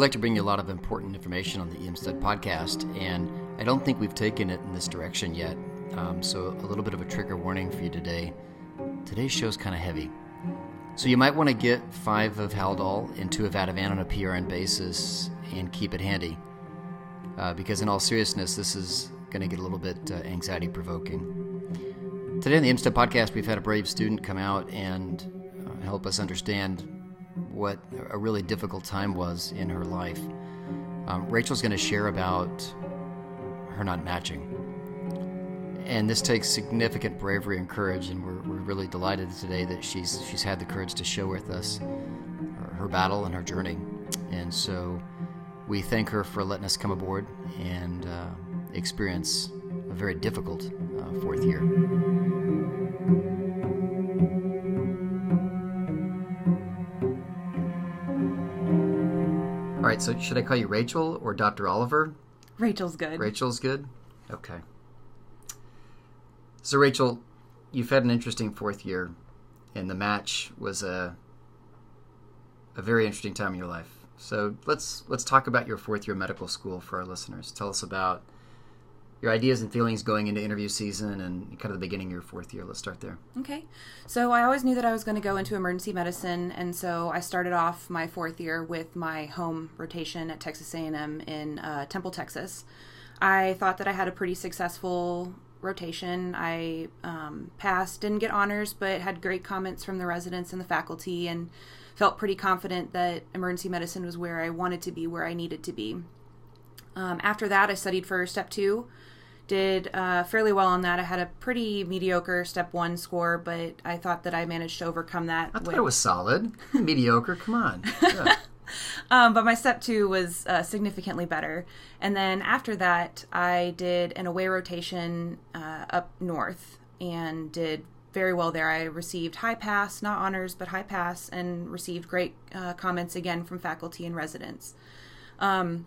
like to bring you a lot of important information on the EM Stud podcast, and I don't think we've taken it in this direction yet. Um, so, a little bit of a trigger warning for you today. Today's show is kind of heavy. So, you might want to get five of Haldol and two of Ativan on a PRN basis and keep it handy. Uh, because, in all seriousness, this is going to get a little bit uh, anxiety provoking. Today on the EM Stud podcast, we've had a brave student come out and uh, help us understand what a really difficult time was in her life. Um, Rachel's going to share about her not matching. And this takes significant bravery and courage, and we're, we're really delighted today that she's she's had the courage to share with us her, battle and her journey. And so we thank her for letting us come aboard and uh, experience a very difficult uh, fourth year. Right, so should I call you Rachel or Dr. Oliver? Rachel's good. Rachel's good? Okay. So, Rachel, you've had an interesting fourth year, and the match was a, a very interesting time in your life. So let's let's talk about your fourth year medical school for our listeners. Tell us about your ideas and feelings going into interview season and kind of the beginning of your fourth year. Let's start there. Okay. So I always knew that I was going to go into emergency medicine, and so I started off my fourth year with my home rotation at Texas A&M in uh, Temple, Texas. I thought that I had a pretty successful rotation. I um, passed, didn't get honors, but had great comments from the residents and the faculty, and felt pretty confident that emergency medicine was where I wanted to be, where I needed to be. Um, after that, I studied for step two did uh, fairly well on that. I had a pretty mediocre step one score, but I thought that I managed to overcome that. I thought it was solid. mediocre, come on. um, but my step two was uh, significantly better. And then after that, I did an away rotation uh, up north and did very well there. I received high pass, not honors, but high pass, and received great uh, comments again from faculty and residents. Um,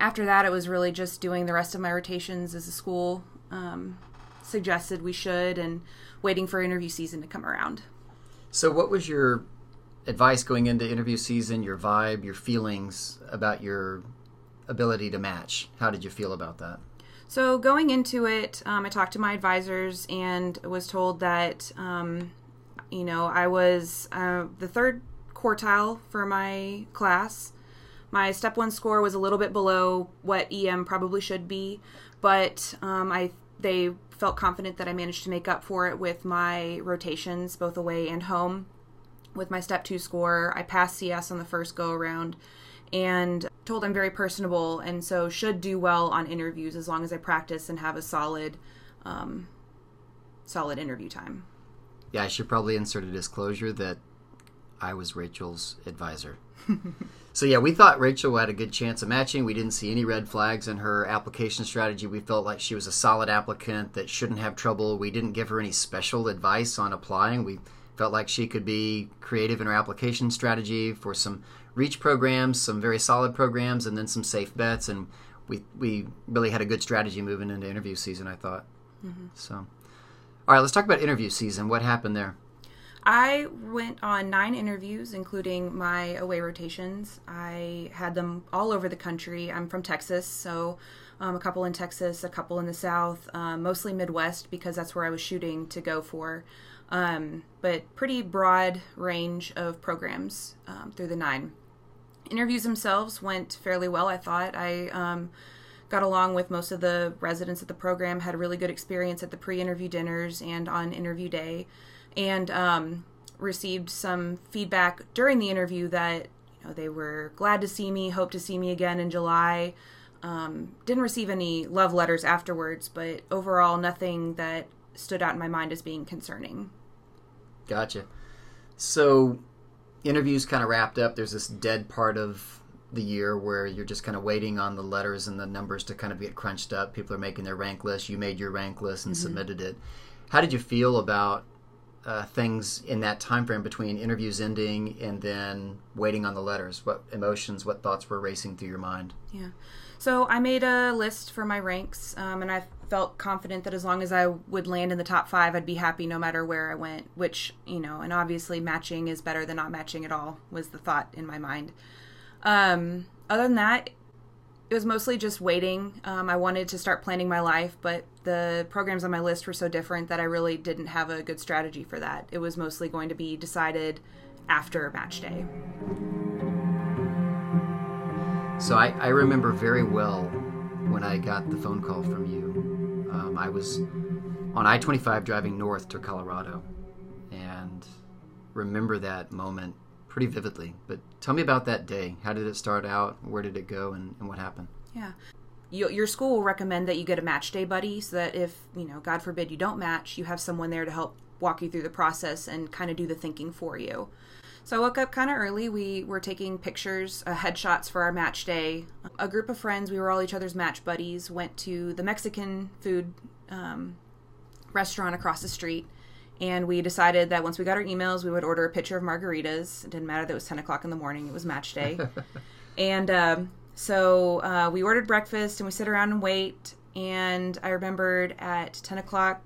after that, it was really just doing the rest of my rotations as the school um, suggested we should and waiting for interview season to come around. So, what was your advice going into interview season, your vibe, your feelings about your ability to match? How did you feel about that? So, going into it, um, I talked to my advisors and was told that, um, you know, I was uh, the third quartile for my class. My step one score was a little bit below what EM probably should be, but um, I they felt confident that I managed to make up for it with my rotations, both away and home. With my step two score, I passed CS on the first go around and told I'm very personable and so should do well on interviews as long as I practice and have a solid, um, solid interview time. Yeah, I should probably insert a disclosure that I was Rachel's advisor. so yeah, we thought Rachel had a good chance of matching. We didn't see any red flags in her application strategy. We felt like she was a solid applicant that shouldn't have trouble. We didn't give her any special advice on applying. We felt like she could be creative in her application strategy for some reach programs, some very solid programs, and then some safe bets. And we we really had a good strategy moving into interview season. I thought. Mm-hmm. So, all right, let's talk about interview season. What happened there? I went on nine interviews, including my away rotations. I had them all over the country. I'm from Texas, so um, a couple in Texas, a couple in the South, um, mostly Midwest because that's where I was shooting to go for. Um, but pretty broad range of programs um, through the nine. Interviews themselves went fairly well, I thought. I um, got along with most of the residents at the program, had a really good experience at the pre interview dinners and on interview day and um, received some feedback during the interview that you know they were glad to see me, hope to see me again in July. Um, didn't receive any love letters afterwards, but overall, nothing that stood out in my mind as being concerning. Gotcha. So, interviews kind of wrapped up. There's this dead part of the year where you're just kind of waiting on the letters and the numbers to kind of get crunched up. People are making their rank list. You made your rank list and mm-hmm. submitted it. How did you feel about uh, things in that time frame between interviews ending and then waiting on the letters? What emotions, what thoughts were racing through your mind? Yeah. So I made a list for my ranks, um, and I felt confident that as long as I would land in the top five, I'd be happy no matter where I went. Which you know, and obviously matching is better than not matching at all was the thought in my mind. Um, other than that, it was mostly just waiting. Um, I wanted to start planning my life, but the programs on my list were so different that I really didn't have a good strategy for that. It was mostly going to be decided after match day. So I, I remember very well when I got the phone call from you. Um, I was on I 25 driving north to Colorado and remember that moment pretty vividly. But tell me about that day. How did it start out? Where did it go? And, and what happened? Yeah. You, your school will recommend that you get a match day buddy so that if, you know, God forbid you don't match, you have someone there to help walk you through the process and kind of do the thinking for you. So I woke up kind of early. We were taking pictures, uh, headshots for our match day. A group of friends, we were all each other's match buddies, went to the Mexican food um, restaurant across the street and we decided that once we got our emails, we would order a pitcher of margaritas. It didn't matter that it was 10 o'clock in the morning, it was match day. and um, so uh, we ordered breakfast and we sit around and wait. And I remembered at 10 o'clock,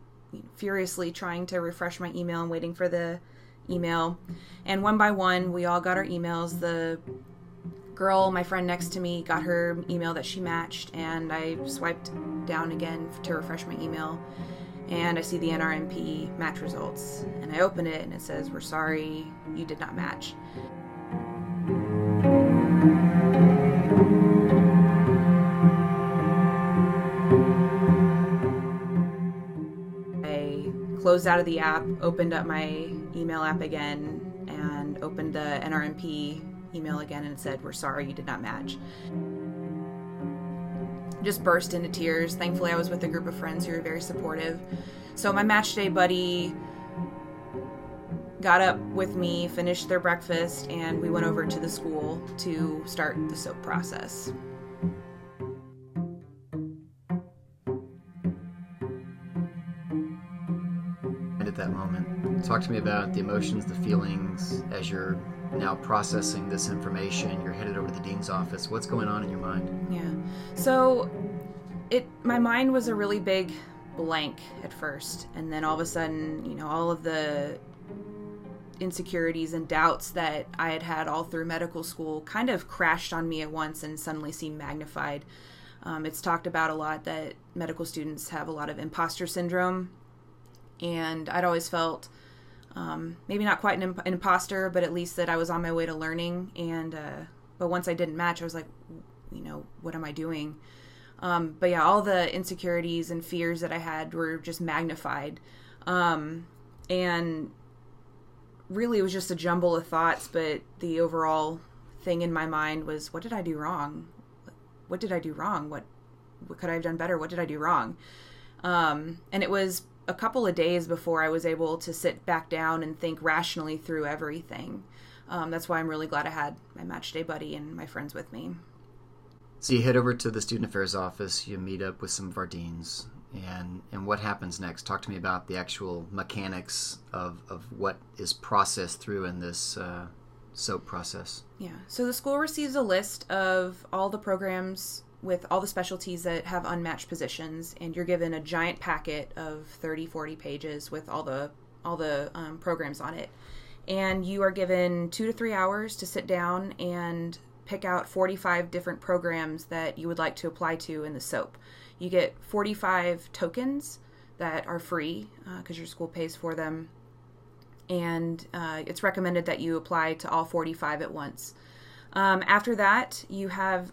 furiously trying to refresh my email and waiting for the email. And one by one, we all got our emails. The girl, my friend next to me, got her email that she matched, and I swiped down again to refresh my email and I see the NRMP match results. And I open it and it says, We're sorry, you did not match. I closed out of the app, opened up my email app again, and opened the NRMP email again, and it said, We're sorry, you did not match just burst into tears. Thankfully, I was with a group of friends who were very supportive. So my match day buddy got up with me, finished their breakfast, and we went over to the school to start the soap process. And at that moment, talk to me about the emotions, the feelings as you're now processing this information. You're headed over to the dean's office. What's going on in your mind? Yeah. So it my mind was a really big blank at first and then all of a sudden, you know, all of the insecurities and doubts that I had had all through medical school kind of crashed on me at once and suddenly seemed magnified. Um, it's talked about a lot that medical students have a lot of imposter syndrome, and I'd always felt um, maybe not quite an, imp- an, imposter, but at least that I was on my way to learning. And uh, but once I didn't match, I was like, you know, what am I doing? Um, but yeah, all the insecurities and fears that I had were just magnified, um, and really it was just a jumble of thoughts. But the overall thing in my mind was, what did I do wrong? What did I do wrong? What what could I have done better? What did I do wrong? Um, and it was a couple of days before I was able to sit back down and think rationally through everything. Um, that's why I'm really glad I had my match day buddy and my friends with me. So you head over to the student affairs office. You meet up with some of our deans, and and what happens next? Talk to me about the actual mechanics of of what is processed through in this uh, SOAP process. Yeah. So the school receives a list of all the programs with all the specialties that have unmatched positions and you're given a giant packet of 30 40 pages with all the all the um, programs on it. And you are given two to three hours to sit down and pick out 45 different programs that you would like to apply to in the soap. You get 45 tokens that are free because uh, your school pays for them. And uh, it's recommended that you apply to all 45 at once. Um, after that you have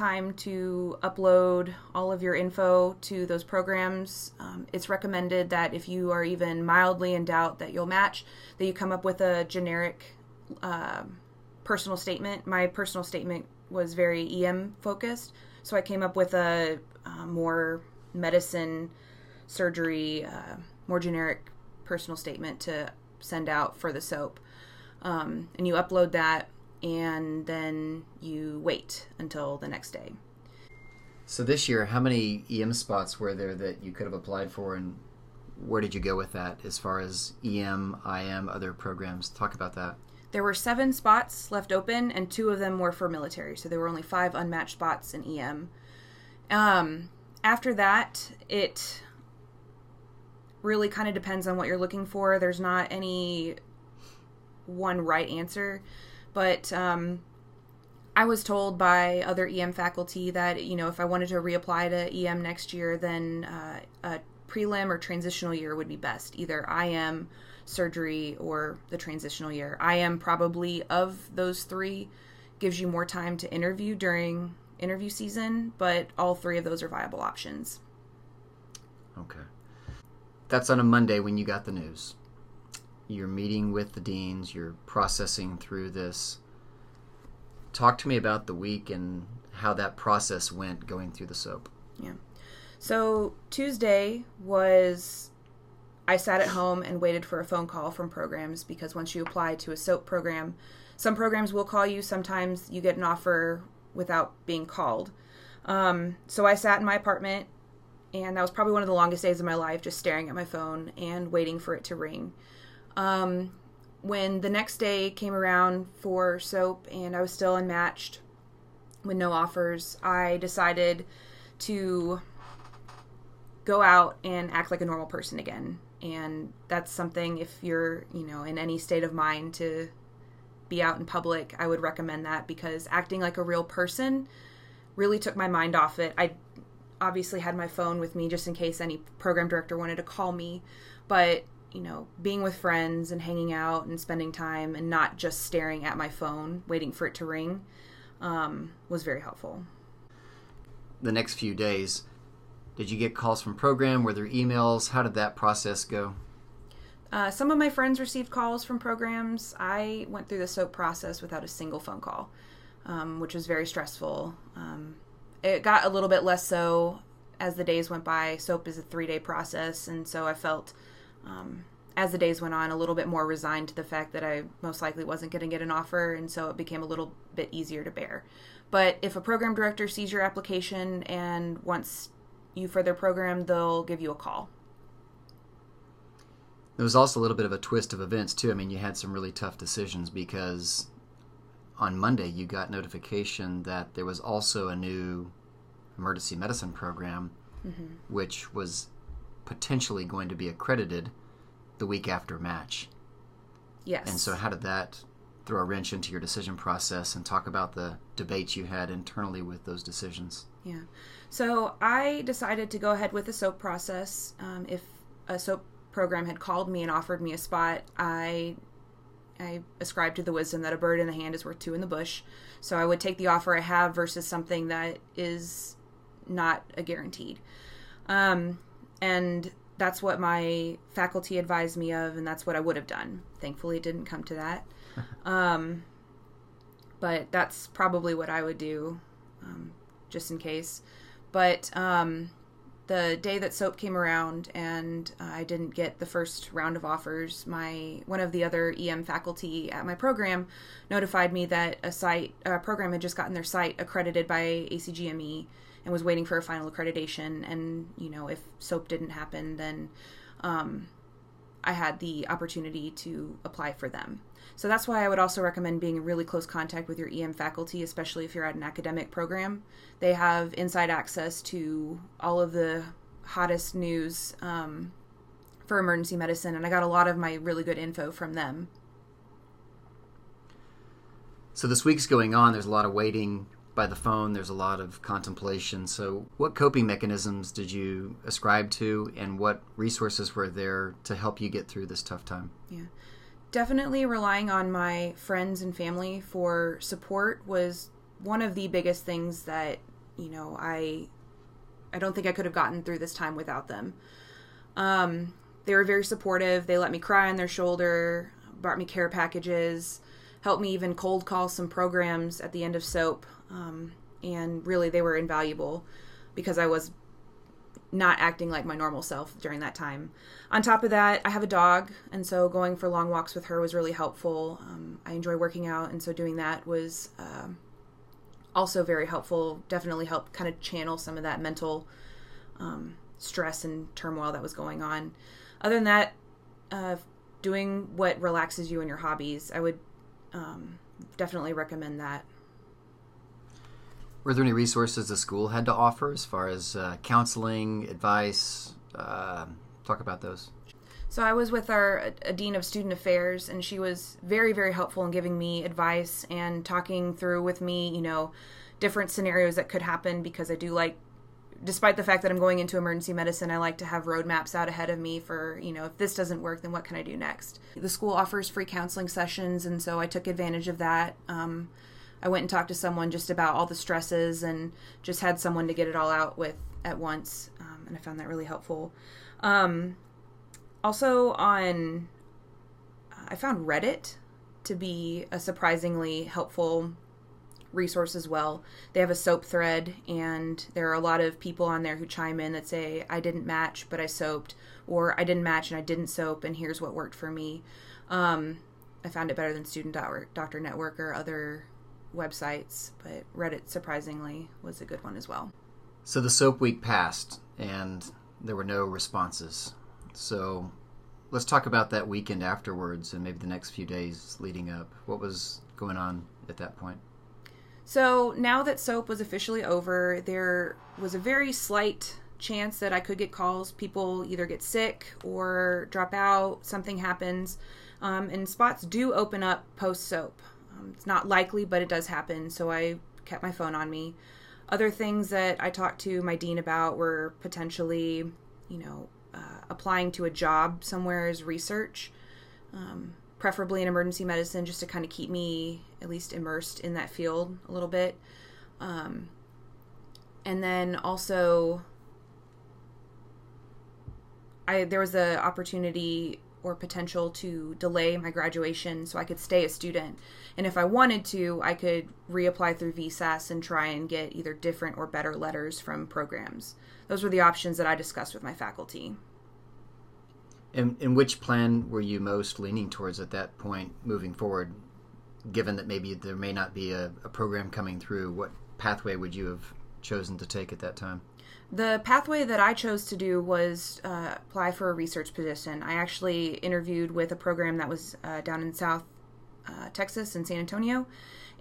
time to upload all of your info to those programs. Um, it's recommended that if you are even mildly in doubt that you'll match, that you come up with a generic uh, personal statement. My personal statement was very EM focused, so I came up with a uh, more medicine, surgery, uh, more generic personal statement to send out for the soap. Um, and you upload that and then you wait until the next day. So this year, how many EM spots were there that you could have applied for, and where did you go with that as far as EM, IM, other programs? Talk about that. There were seven spots left open, and two of them were for military, so there were only five unmatched spots in EM. Um, after that, it really kind of depends on what you're looking for. There's not any one right answer. But um, I was told by other EM faculty that you know if I wanted to reapply to EM next year, then uh, a prelim or transitional year would be best. Either IM, surgery, or the transitional year. IM probably of those three gives you more time to interview during interview season, but all three of those are viable options. Okay. That's on a Monday when you got the news. You're meeting with the deans, you're processing through this talk to me about the week and how that process went going through the SOAP. Yeah. So Tuesday was I sat at home and waited for a phone call from programs because once you apply to a SOAP program, some programs will call you. Sometimes you get an offer without being called. Um, so I sat in my apartment, and that was probably one of the longest days of my life, just staring at my phone and waiting for it to ring. Um, when the next day came around for soap and I was still unmatched with no offers, I decided to go out and act like a normal person again. And that's something if you're, you know, in any state of mind to be out in public, I would recommend that because acting like a real person really took my mind off it. I obviously had my phone with me just in case any program director wanted to call me, but you know, being with friends and hanging out and spending time and not just staring at my phone waiting for it to ring um, was very helpful. The next few days, did you get calls from program? Were there emails? How did that process go? Uh, some of my friends received calls from programs. I went through the SOAP process without a single phone call, um, which was very stressful. Um, it got a little bit less so as the days went by. SOAP is a three day process, and so I felt um, as the days went on, a little bit more resigned to the fact that I most likely wasn't going to get an offer, and so it became a little bit easier to bear. But if a program director sees your application and wants you for their program, they'll give you a call. There was also a little bit of a twist of events, too. I mean, you had some really tough decisions because on Monday you got notification that there was also a new emergency medicine program, mm-hmm. which was potentially going to be accredited the week after match. Yes. And so, how did that throw a wrench into your decision process and talk about the debates you had internally with those decisions? Yeah. So, I decided to go ahead with the SOAP process. Um, if a SOAP program had called me and offered me a spot, I I ascribed to the wisdom that a bird in the hand is worth two in the bush. So I would take the offer I have versus something that is not a guaranteed. Um, and that's what my faculty advised me of, and that's what I would have done. Thankfully, it didn't come to that. um, but that's probably what I would do, um, just in case. But um, the day that soap came around and I didn't get the first round of offers, my one of the other EM faculty at my program notified me that a site a program had just gotten their site accredited by ACGME and was waiting for a final accreditation. And you know, if SOAP didn't happen, then um, I had the opportunity to apply for them. So that's why I would also recommend being in really close contact with your EM faculty, especially if you're at an academic program. They have inside access to all of the hottest news um, for emergency medicine, and I got a lot of my really good info from them. So this week's going on. There's a lot of waiting by the phone. There's a lot of contemplation. So, what coping mechanisms did you ascribe to, and what resources were there to help you get through this tough time? Yeah, definitely relying on my friends and family for support was one of the biggest things that you know I I don't think I could have gotten through this time without them. Um, they were very supportive. They let me cry on their shoulder, brought me care packages, helped me even cold call some programs at the end of soap um, and really, they were invaluable because I was not acting like my normal self during that time. On top of that, I have a dog, and so going for long walks with her was really helpful. Um, I enjoy working out, and so doing that was uh, also very helpful. Definitely helped kind of channel some of that mental um, stress and turmoil that was going on. Other than that, uh, doing what relaxes you in your hobbies, I would um, definitely recommend that. Were there any resources the school had to offer as far as uh, counseling, advice? Uh, talk about those. So I was with our dean of student affairs, and she was very, very helpful in giving me advice and talking through with me, you know, different scenarios that could happen because I do like despite the fact that I'm going into emergency medicine, I like to have roadmaps out ahead of me for, you know, if this doesn't work, then what can I do next? The school offers free counseling sessions, and so I took advantage of that. Um, I went and talked to someone just about all the stresses and just had someone to get it all out with at once, um, and I found that really helpful. Um, also, on I found Reddit to be a surprisingly helpful resource as well. They have a soap thread, and there are a lot of people on there who chime in that say, I didn't match, but I soaped, or I didn't match and I didn't soap, and here's what worked for me. Um, I found it better than Student Doctor Network or other websites, but Reddit, surprisingly, was a good one as well. So the soap week passed, and there were no responses. So let's talk about that weekend afterwards and maybe the next few days leading up. What was going on at that point? So now that soap was officially over, there was a very slight chance that I could get calls. People either get sick or drop out, something happens. Um, and spots do open up post soap. Um, it's not likely, but it does happen. So I kept my phone on me. Other things that I talked to my dean about were potentially, you know, uh, applying to a job somewhere as research. Um, preferably in emergency medicine, just to kind of keep me at least immersed in that field a little bit. Um, and then also, I there was an opportunity or potential to delay my graduation so I could stay a student. And if I wanted to, I could reapply through VSAS and try and get either different or better letters from programs. Those were the options that I discussed with my faculty. And, and which plan were you most leaning towards at that point moving forward, given that maybe there may not be a, a program coming through? What pathway would you have chosen to take at that time? The pathway that I chose to do was uh, apply for a research position. I actually interviewed with a program that was uh, down in South uh, Texas in San Antonio,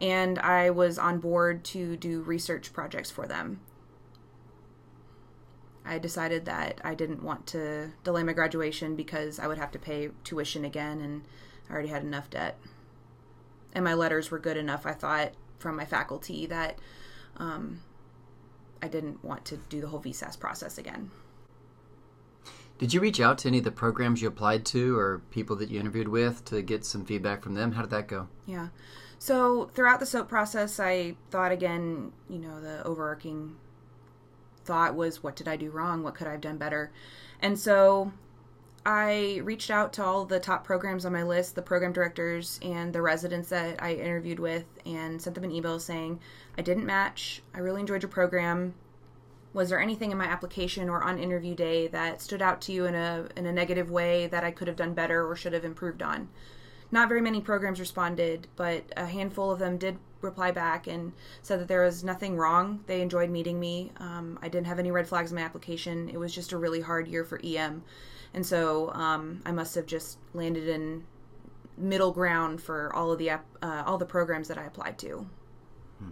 and I was on board to do research projects for them. I decided that I didn't want to delay my graduation because I would have to pay tuition again and I already had enough debt. And my letters were good enough, I thought, from my faculty that um, I didn't want to do the whole VSAS process again. Did you reach out to any of the programs you applied to or people that you interviewed with to get some feedback from them? How did that go? Yeah. So throughout the SOAP process, I thought again, you know, the overarching thought was, what did I do wrong? What could I have done better? And so I reached out to all the top programs on my list, the program directors and the residents that I interviewed with, and sent them an email saying, I didn't match. I really enjoyed your program. Was there anything in my application or on interview day that stood out to you in a in a negative way that I could have done better or should have improved on? Not very many programs responded, but a handful of them did reply back and said that there was nothing wrong. They enjoyed meeting me. Um, I didn't have any red flags in my application. It was just a really hard year for EM. And so um, I must have just landed in middle ground for all of the uh, all the programs that I applied to, hmm.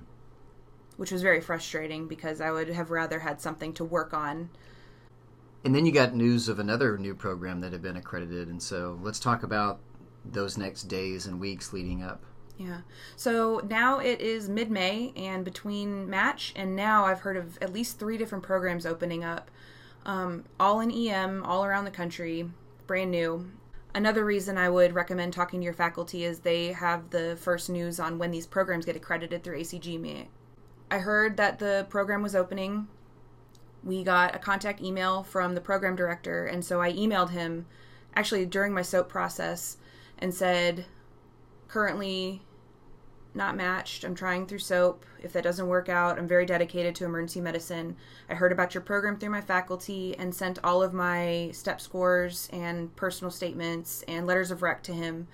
which was very frustrating because I would have rather had something to work on. And then you got news of another new program that had been accredited, and so let's talk about those next days and weeks leading up. Yeah. So now it is mid May, and between Match and now, I've heard of at least three different programs opening up, um, all in EM, all around the country, brand new. Another reason I would recommend talking to your faculty is they have the first news on when these programs get accredited through ACG. I heard that the program was opening. We got a contact email from the program director, and so I emailed him actually during my SOAP process and said, currently not matched. I'm trying through SOAP. If that doesn't work out, I'm very dedicated to emergency medicine. I heard about your program through my faculty and sent all of my step scores and personal statements and letters of rec to him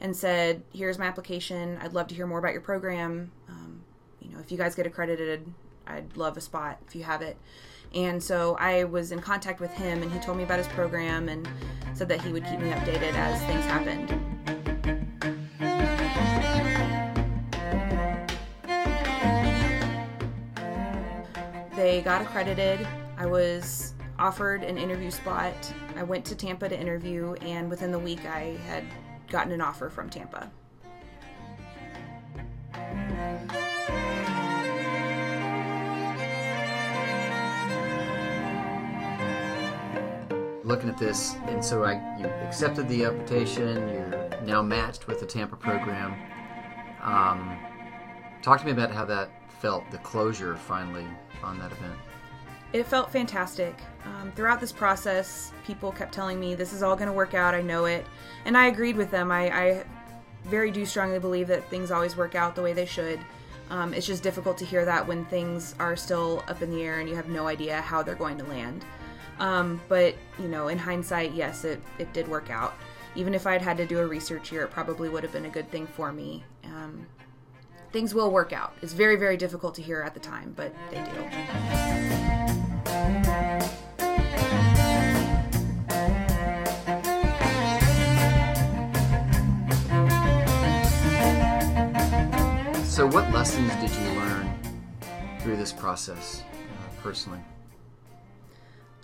and said, Here's my application. I'd love to hear more about your program. Um, you know, if you guys get accredited, I'd love a spot if you have it. And so I was in contact with him, and he told me about his program and said that he would keep me updated as things happened. Got accredited. I was offered an interview spot. I went to Tampa to interview, and within the week, I had gotten an offer from Tampa. Looking at this, and so I, you accepted the invitation. You're now matched with the Tampa program. Um, talk to me about how that felt, the closure finally on that event. It felt fantastic. Um, throughout this process, people kept telling me, This is all going to work out, I know it. And I agreed with them. I, I very do strongly believe that things always work out the way they should. Um, it's just difficult to hear that when things are still up in the air and you have no idea how they're going to land. Um, but, you know, in hindsight, yes, it, it did work out. Even if I'd had to do a research year, it probably would have been a good thing for me. Um, things will work out. It's very, very difficult to hear at the time, but they do. So, what lessons did you learn through this process uh, personally?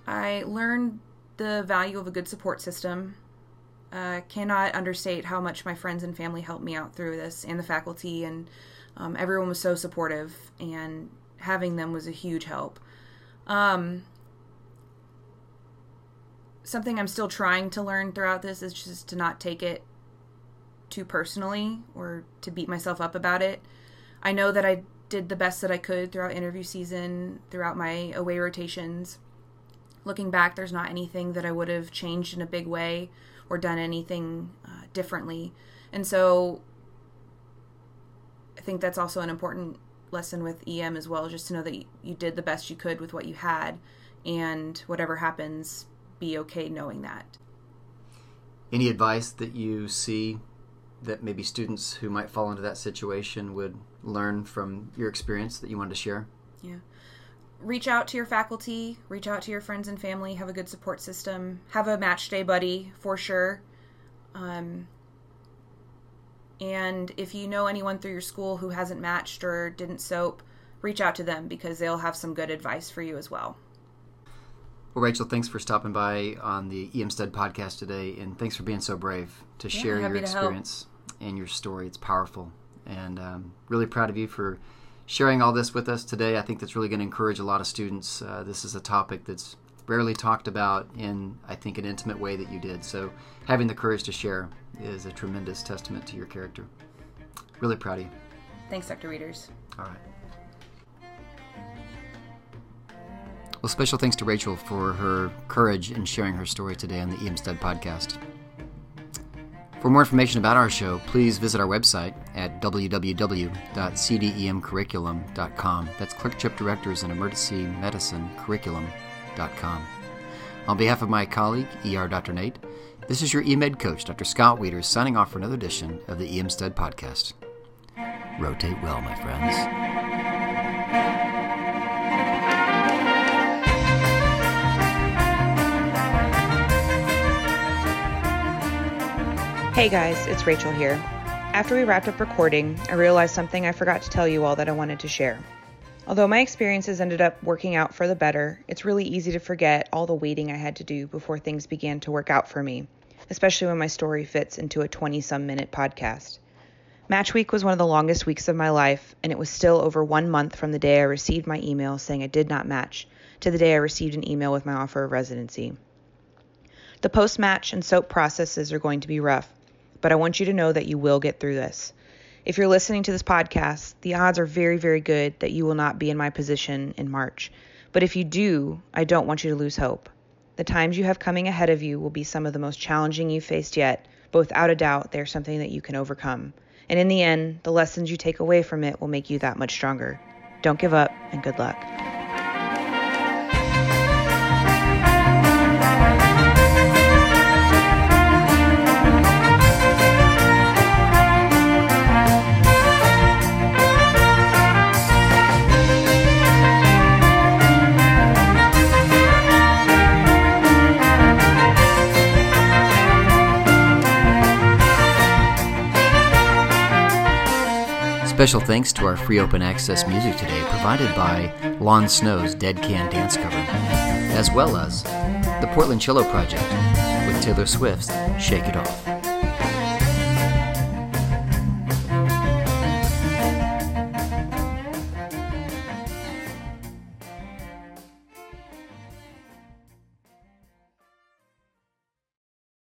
I learned the value of a good support system. Uh, cannot understate how much my friends and family helped me out through this, and the faculty, and um, everyone was so supportive, and having them was a huge help. Um, something I'm still trying to learn throughout this is just to not take it too personally or to beat myself up about it. I know that I did the best that I could throughout interview season, throughout my away rotations. Looking back, there's not anything that I would have changed in a big way or done anything uh, differently. And so I think that's also an important lesson with EM as well, just to know that you did the best you could with what you had, and whatever happens, be okay knowing that. Any advice that you see that maybe students who might fall into that situation would learn from your experience that you wanted to share? Yeah. Reach out to your faculty, reach out to your friends and family, have a good support system, have a match day buddy for sure. Um, and if you know anyone through your school who hasn't matched or didn't soap, reach out to them because they'll have some good advice for you as well. Well, Rachel, thanks for stopping by on the EM Stud podcast today, and thanks for being so brave to yeah, share your experience and your story. It's powerful, and um, really proud of you for sharing all this with us today. I think that's really going to encourage a lot of students. Uh, this is a topic that's rarely talked about in, I think, an intimate way that you did. So, having the courage to share is a tremendous testament to your character. Really proud of you. Thanks, Dr. Wieters. All right. Well, special thanks to Rachel for her courage in sharing her story today on the EM Stud podcast. For more information about our show, please visit our website at www.cdemcurriculum.com. That's Clerkship Directors in Emergency Medicine Curriculum.com. On behalf of my colleague, ER Dr. Nate, this is your EMED coach, Dr. Scott Wieters, signing off for another edition of the EM Stud podcast. Rotate well, my friends. Hey guys, it's Rachel here. After we wrapped up recording, I realized something I forgot to tell you all that I wanted to share. Although my experiences ended up working out for the better, it's really easy to forget all the waiting I had to do before things began to work out for me, especially when my story fits into a 20 some minute podcast. Match week was one of the longest weeks of my life, and it was still over one month from the day I received my email saying I did not match to the day I received an email with my offer of residency. The post match and SOAP processes are going to be rough, but I want you to know that you will get through this. If you're listening to this podcast, the odds are very, very good that you will not be in my position in March. But if you do, I don't want you to lose hope. The times you have coming ahead of you will be some of the most challenging you've faced yet, but without a doubt, they're something that you can overcome. And in the end, the lessons you take away from it will make you that much stronger. Don't give up, and good luck. Special thanks to our free open access music today provided by Lon Snow's Dead Can Dance cover, as well as the Portland Cello Project with Taylor Swift's Shake It Off.